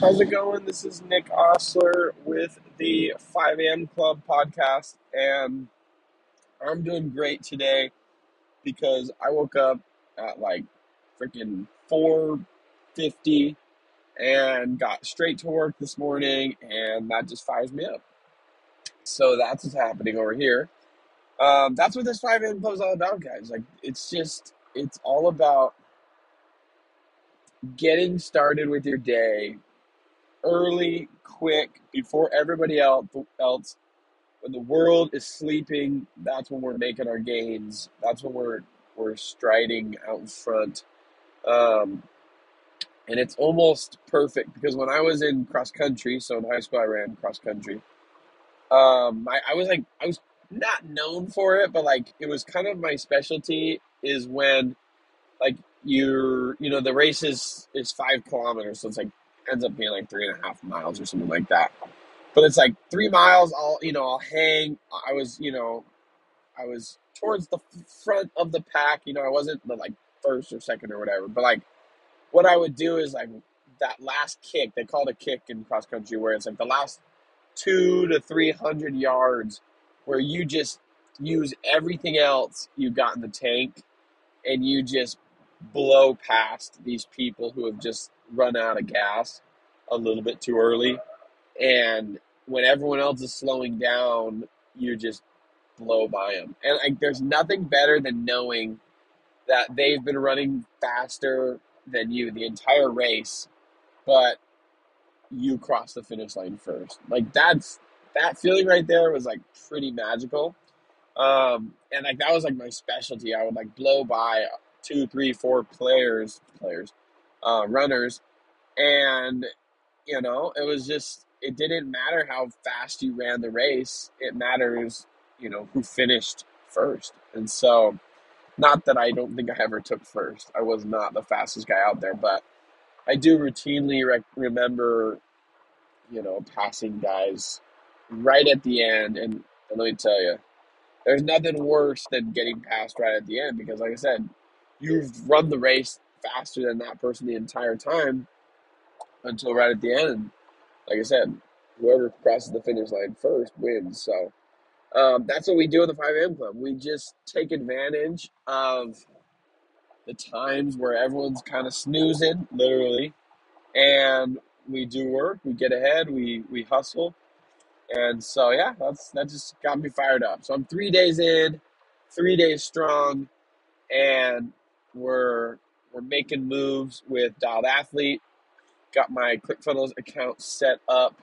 How's it going? This is Nick Osler with the 5 a.m. Club podcast, and I'm doing great today because I woke up at like freaking 4:50 and got straight to work this morning, and that just fires me up. So that's what's happening over here. Um, that's what this 5 a.m. Club is all about, guys. Like, it's just, it's all about getting started with your day early, quick, before everybody else. Else, when the world is sleeping, that's when we're making our gains. That's when we're we're striding out in front. Um, and it's almost perfect because when I was in cross country, so in high school I ran cross country. Um, I, I was like I was not known for it, but like it was kind of my specialty. Is when like you're you know the race is is five kilometers, so it's like ends up being like three and a half miles or something like that. But it's like three miles. I'll you know I'll hang. I was you know I was towards the front of the pack. You know I wasn't like first or second or whatever. But like what I would do is like that last kick. They call it a kick in cross country, where it's like the last two to three hundred yards, where you just use everything else you got in the tank, and you just blow past these people who have just run out of gas a little bit too early. And when everyone else is slowing down, you just blow by them. And like, there's nothing better than knowing that they've been running faster than you the entire race, but you cross the finish line first. Like that's that feeling right there was like pretty magical. Um, and like that was like my specialty. I would like blow by two, three, four players, players, uh, runners, and you know it was just it didn't matter how fast you ran the race. It matters, you know, who finished first. And so, not that I don't think I ever took first. I was not the fastest guy out there, but I do routinely rec- remember, you know, passing guys right at the end. And, and let me tell you, there's nothing worse than getting passed right at the end because, like I said, you've run the race faster than that person the entire time until right at the end. Like I said, whoever crosses the finish line first wins. So um, that's what we do in the 5 a.m. Club. We just take advantage of the times where everyone's kind of snoozing, literally, and we do work. We get ahead. We we hustle, and so yeah, that's that just got me fired up. So I'm three days in, three days strong, and we're we're making moves with Dialed Athlete. Got my ClickFunnels account set up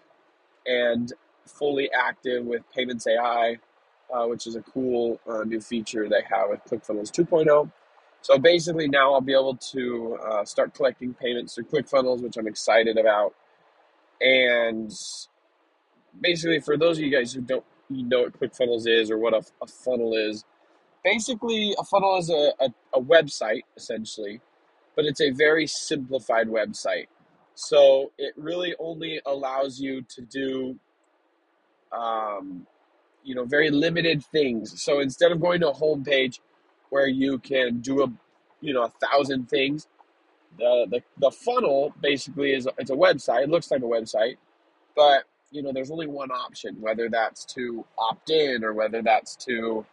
and fully active with Payments AI, uh, which is a cool uh, new feature they have with ClickFunnels 2.0. So basically, now I'll be able to uh, start collecting payments through ClickFunnels, which I'm excited about. And basically, for those of you guys who don't know what ClickFunnels is or what a, a funnel is, basically a funnel is a, a, a website essentially, but it's a very simplified website. So it really only allows you to do, um, you know, very limited things. So instead of going to a home page where you can do a, you know, a thousand things, the, the, the funnel basically is it's a website. It looks like a website, but you know, there's only one option, whether that's to opt in or whether that's to,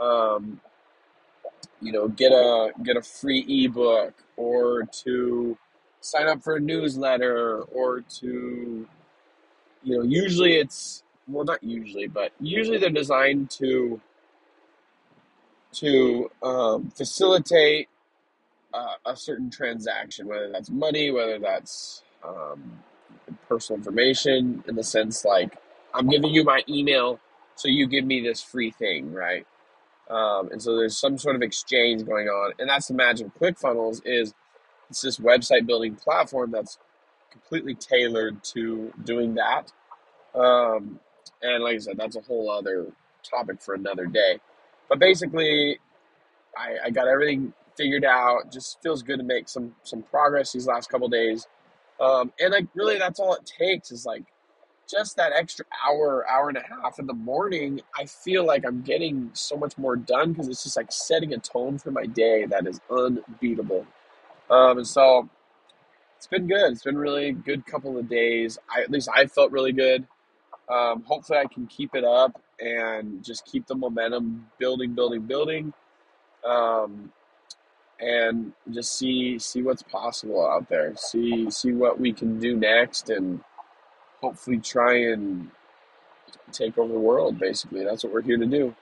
um, you know, get a get a free ebook or to sign up for a newsletter or to, you know, usually it's well, not usually, but usually they're designed to to um, facilitate uh, a certain transaction, whether that's money, whether that's um, personal information, in the sense like I'm giving you my email, so you give me this free thing, right? Um, and so there's some sort of exchange going on, and that's the magic of ClickFunnels is it's this website building platform that's completely tailored to doing that. Um, and like I said, that's a whole other topic for another day. But basically, I, I got everything figured out. Just feels good to make some some progress these last couple days. Um, and like really, that's all it takes is like just that extra hour, hour and a half in the morning. I feel like I'm getting so much more done because it's just like setting a tone for my day that is unbeatable. Um, and so it's been good. It's been really good couple of days. I, at least I felt really good. Um, hopefully, I can keep it up and just keep the momentum building, building, building, um, and just see see what's possible out there. See see what we can do next, and hopefully try and take over the world. Basically, that's what we're here to do.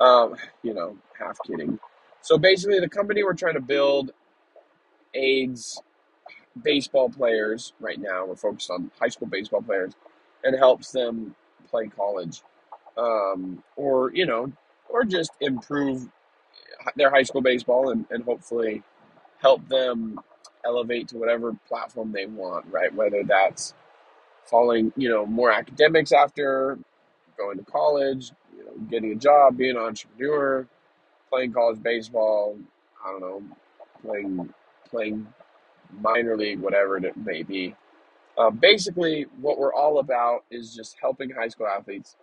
Um, you know, half kidding. So basically, the company we're trying to build aids baseball players right now. We're focused on high school baseball players and helps them play college, um, or you know, or just improve their high school baseball and, and hopefully help them elevate to whatever platform they want. Right, whether that's following you know more academics after going to college, you know, getting a job, being an entrepreneur, playing college baseball. I don't know, playing playing minor league, whatever it may be. Uh, basically, what we're all about is just helping high school athletes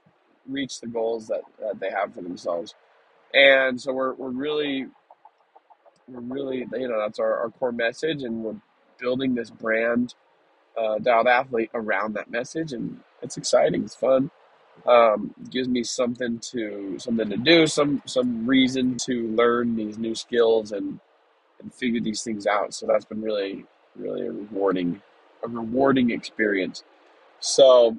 reach the goals that, that they have for themselves. And so we're, we're really, we're really, you know, that's our, our core message, and we're building this brand, uh, Dialed Athlete, around that message, and it's exciting. It's fun. Um, gives me something to something to do, some some reason to learn these new skills and and figure these things out. So that's been really, really a rewarding, a rewarding experience. So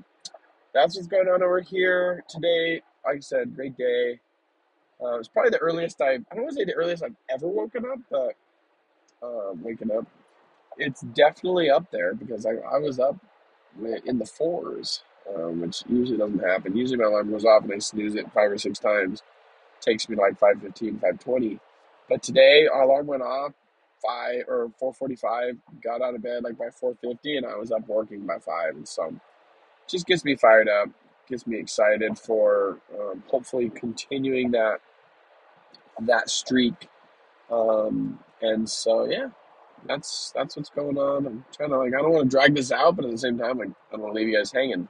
that's what's going on over here today. Like I said, great day. Uh, it's probably the earliest I, I don't want to say the earliest I've ever woken up, but uh, waking up, it's definitely up there because I, I was up in the fours, um, which usually doesn't happen. Usually my alarm goes off and I snooze it five or six times. Takes me like 5.15, 5.20 but today our alarm went off five or four forty five. Got out of bed like by four fifty, and I was up working by five. And so, just gets me fired up, gets me excited for um, hopefully continuing that that streak. Um, and so yeah, that's that's what's going on. I'm trying to like I don't want to drag this out, but at the same time, like I don't want to leave you guys hanging.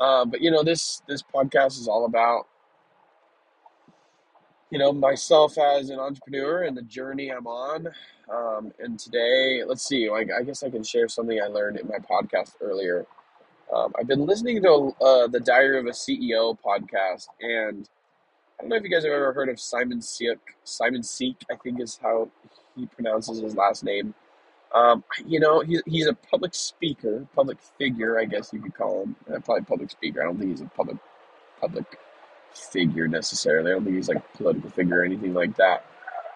Uh, but you know this this podcast is all about you know myself as an entrepreneur and the journey I'm on. Um, and today, let's see. Like, I guess I can share something I learned in my podcast earlier. Um, I've been listening to uh, the Diary of a CEO podcast, and I don't know if you guys have ever heard of Simon Sinek. Simon Sinek, I think, is how he pronounces his last name. Um, you know, he, he's a public speaker, public figure, I guess you could call him. Uh, probably public speaker. I don't think he's a public public figure necessarily. I don't think he's like a political figure or anything like that.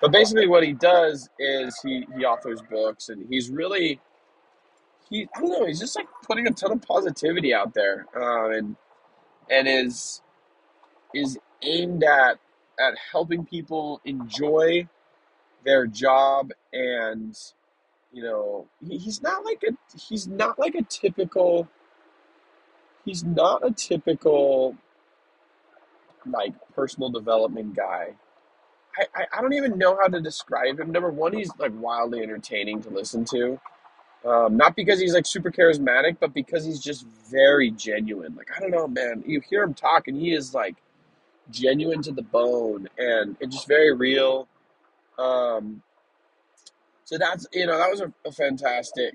But basically, what he does is he he authors books, and he's really he I don't know. He's just like putting a ton of positivity out there, uh, and and is is aimed at at helping people enjoy their job and you know he, he's not like a he's not like a typical he's not a typical like personal development guy. I, I, I don't even know how to describe him. Number one, he's like wildly entertaining to listen to. Um, not because he's like super charismatic, but because he's just very genuine. Like I don't know, man. You hear him talk, and he is like genuine to the bone, and it's just very real. Um, so that's you know that was a, a fantastic,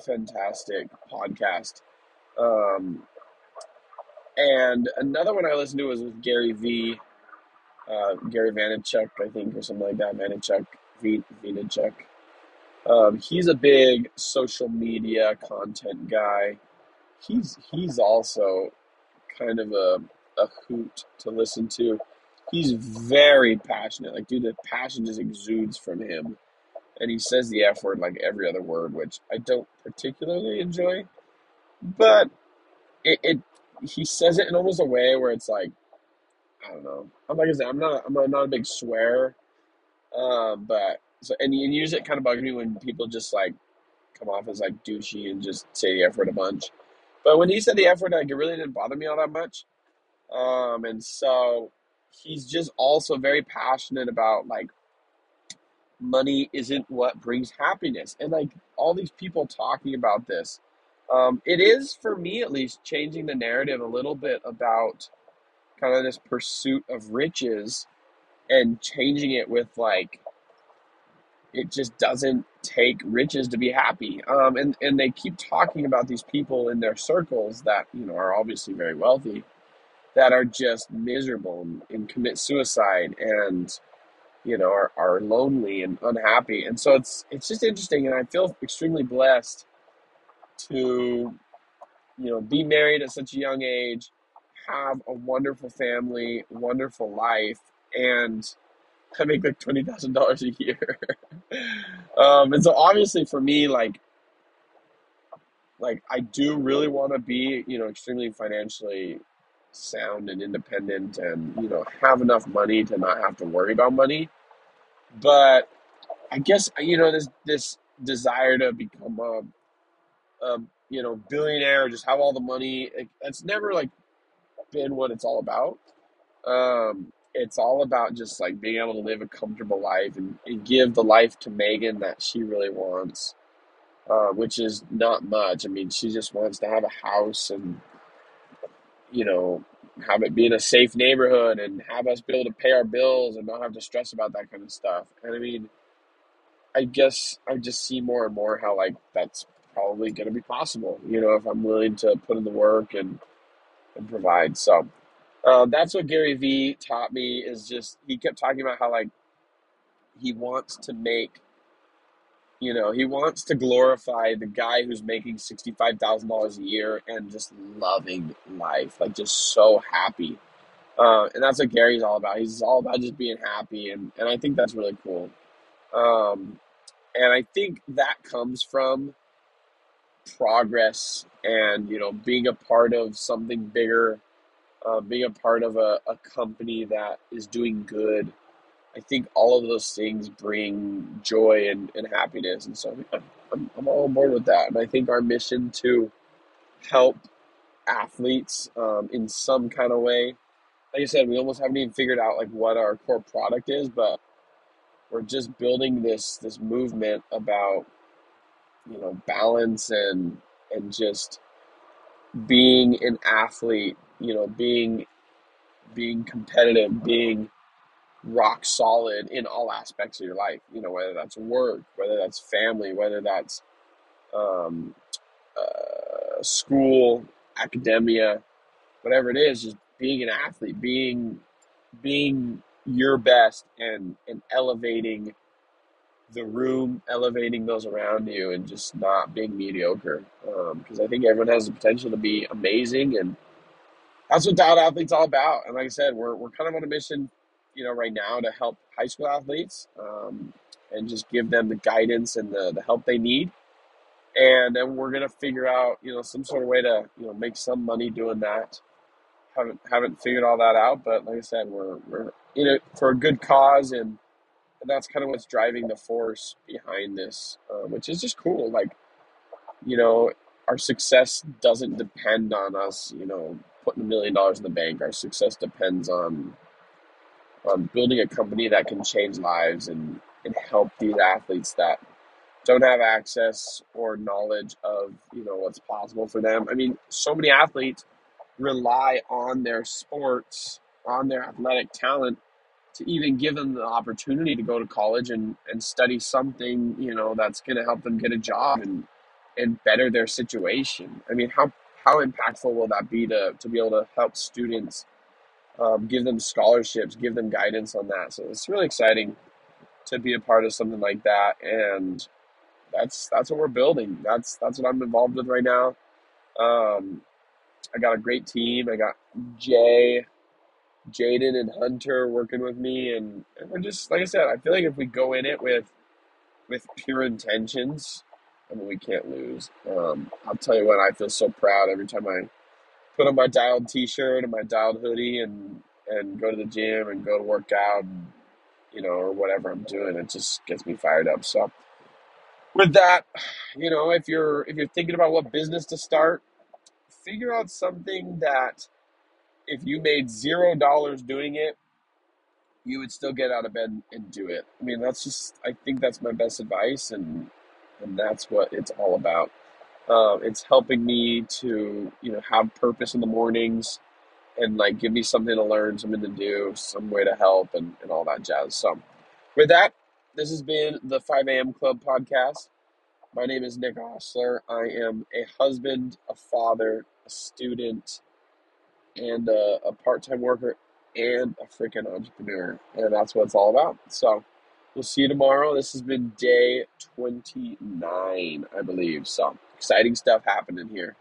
fantastic podcast. Um, and another one I listened to was with Gary V. Uh, Gary Vaynerchuk, I think, or something like that. Vaynerchuk, v, Vaynerchuk. Um, he's a big social media content guy. He's he's also kind of a a hoot to listen to. He's very passionate. Like, dude, the passion just exudes from him. And he says the F word like every other word, which I don't particularly enjoy. But it, it he says it in almost a way where it's like I don't know. I'm like I said, I'm not I'm not a big swear, um, but so and you use it kind of bugs me when people just like come off as like douchey and just say the F word a bunch. But when he said the F word, like it really didn't bother me all that much. Um, and so he's just also very passionate about like money isn't what brings happiness, and like all these people talking about this um, it is, for me at least, changing the narrative a little bit about kind of this pursuit of riches and changing it with like, it just doesn't take riches to be happy. Um, and and they keep talking about these people in their circles that you know are obviously very wealthy that are just miserable and, and commit suicide and you know are, are lonely and unhappy. And so it's it's just interesting, and I feel extremely blessed to you know be married at such a young age, have a wonderful family, wonderful life, and I make like twenty thousand dollars a year. um, and so obviously for me, like like I do really want to be, you know, extremely financially sound and independent and, you know, have enough money to not have to worry about money. But I guess you know this this desire to become a, a you know billionaire just have all the money. It, it's never like been what it's all about. Um, it's all about just like being able to live a comfortable life and, and give the life to Megan that she really wants, uh, which is not much. I mean, she just wants to have a house and, you know, have it be in a safe neighborhood and have us be able to pay our bills and not have to stress about that kind of stuff. And I mean, I guess I just see more and more how like that's probably going to be possible, you know, if I'm willing to put in the work and, and provide. So, uh, that's what Gary Vee taught me is just he kept talking about how like he wants to make you know he wants to glorify the guy who's making sixty five thousand dollars a year and just loving life like just so happy. Uh, and that's what Gary's all about. He's all about just being happy and and I think that's really cool. Um, and I think that comes from progress and you know being a part of something bigger uh, being a part of a, a company that is doing good. I think all of those things bring joy and, and happiness. And so I'm, I'm all on board with that. And I think our mission to help athletes um, in some kind of way, like I said, we almost haven't even figured out like what our core product is, but we're just building this this movement about you know balance and and just being an athlete you know, being being competitive, being rock solid in all aspects of your life. You know, whether that's work, whether that's family, whether that's um, uh, school, academia, whatever it is, just being an athlete, being being your best and and elevating the room, elevating those around you, and just not being mediocre. Because um, I think everyone has the potential to be amazing and that's what Dialed Athlete's all about. And like I said, we're, we're kind of on a mission, you know, right now to help high school athletes um, and just give them the guidance and the, the help they need. And then we're gonna figure out, you know, some sort of way to, you know, make some money doing that. Haven't haven't figured all that out, but like I said, we're we're in it for a good cause, and, and that's kind of what's driving the force behind this, uh, which is just cool. Like, you know, our success doesn't depend on us, you know, putting a million dollars in the bank. Our success depends on on building a company that can change lives and, and help these athletes that don't have access or knowledge of you know what's possible for them. I mean, so many athletes rely on their sports, on their athletic talent to even give them the opportunity to go to college and, and study something, you know, that's gonna help them get a job and and better their situation. I mean, how how impactful will that be to, to be able to help students, um, give them scholarships, give them guidance on that? So it's really exciting to be a part of something like that, and that's that's what we're building. That's that's what I'm involved with right now. Um, I got a great team. I got Jay, Jaden, and Hunter working with me, and, and we're just like I said. I feel like if we go in it with with pure intentions I mean, we can't lose. Um, I'll tell you what, I feel so proud every time I put on my dialed T-shirt and my dialed hoodie and and go to the gym and go to work out, and, you know, or whatever I'm doing. It just gets me fired up. So, with that, you know, if you're if you're thinking about what business to start, figure out something that if you made zero dollars doing it, you would still get out of bed and do it. I mean, that's just I think that's my best advice and and that's what it's all about. Uh, it's helping me to you know have purpose in the mornings and like give me something to learn, something to do, some way to help, and, and all that jazz. So, with that, this has been the 5 a.m. Club podcast. My name is Nick Osler. I am a husband, a father, a student, and a, a part time worker and a freaking entrepreneur. And that's what it's all about. So we'll see you tomorrow. This has been day 29, I believe. So exciting stuff happening here.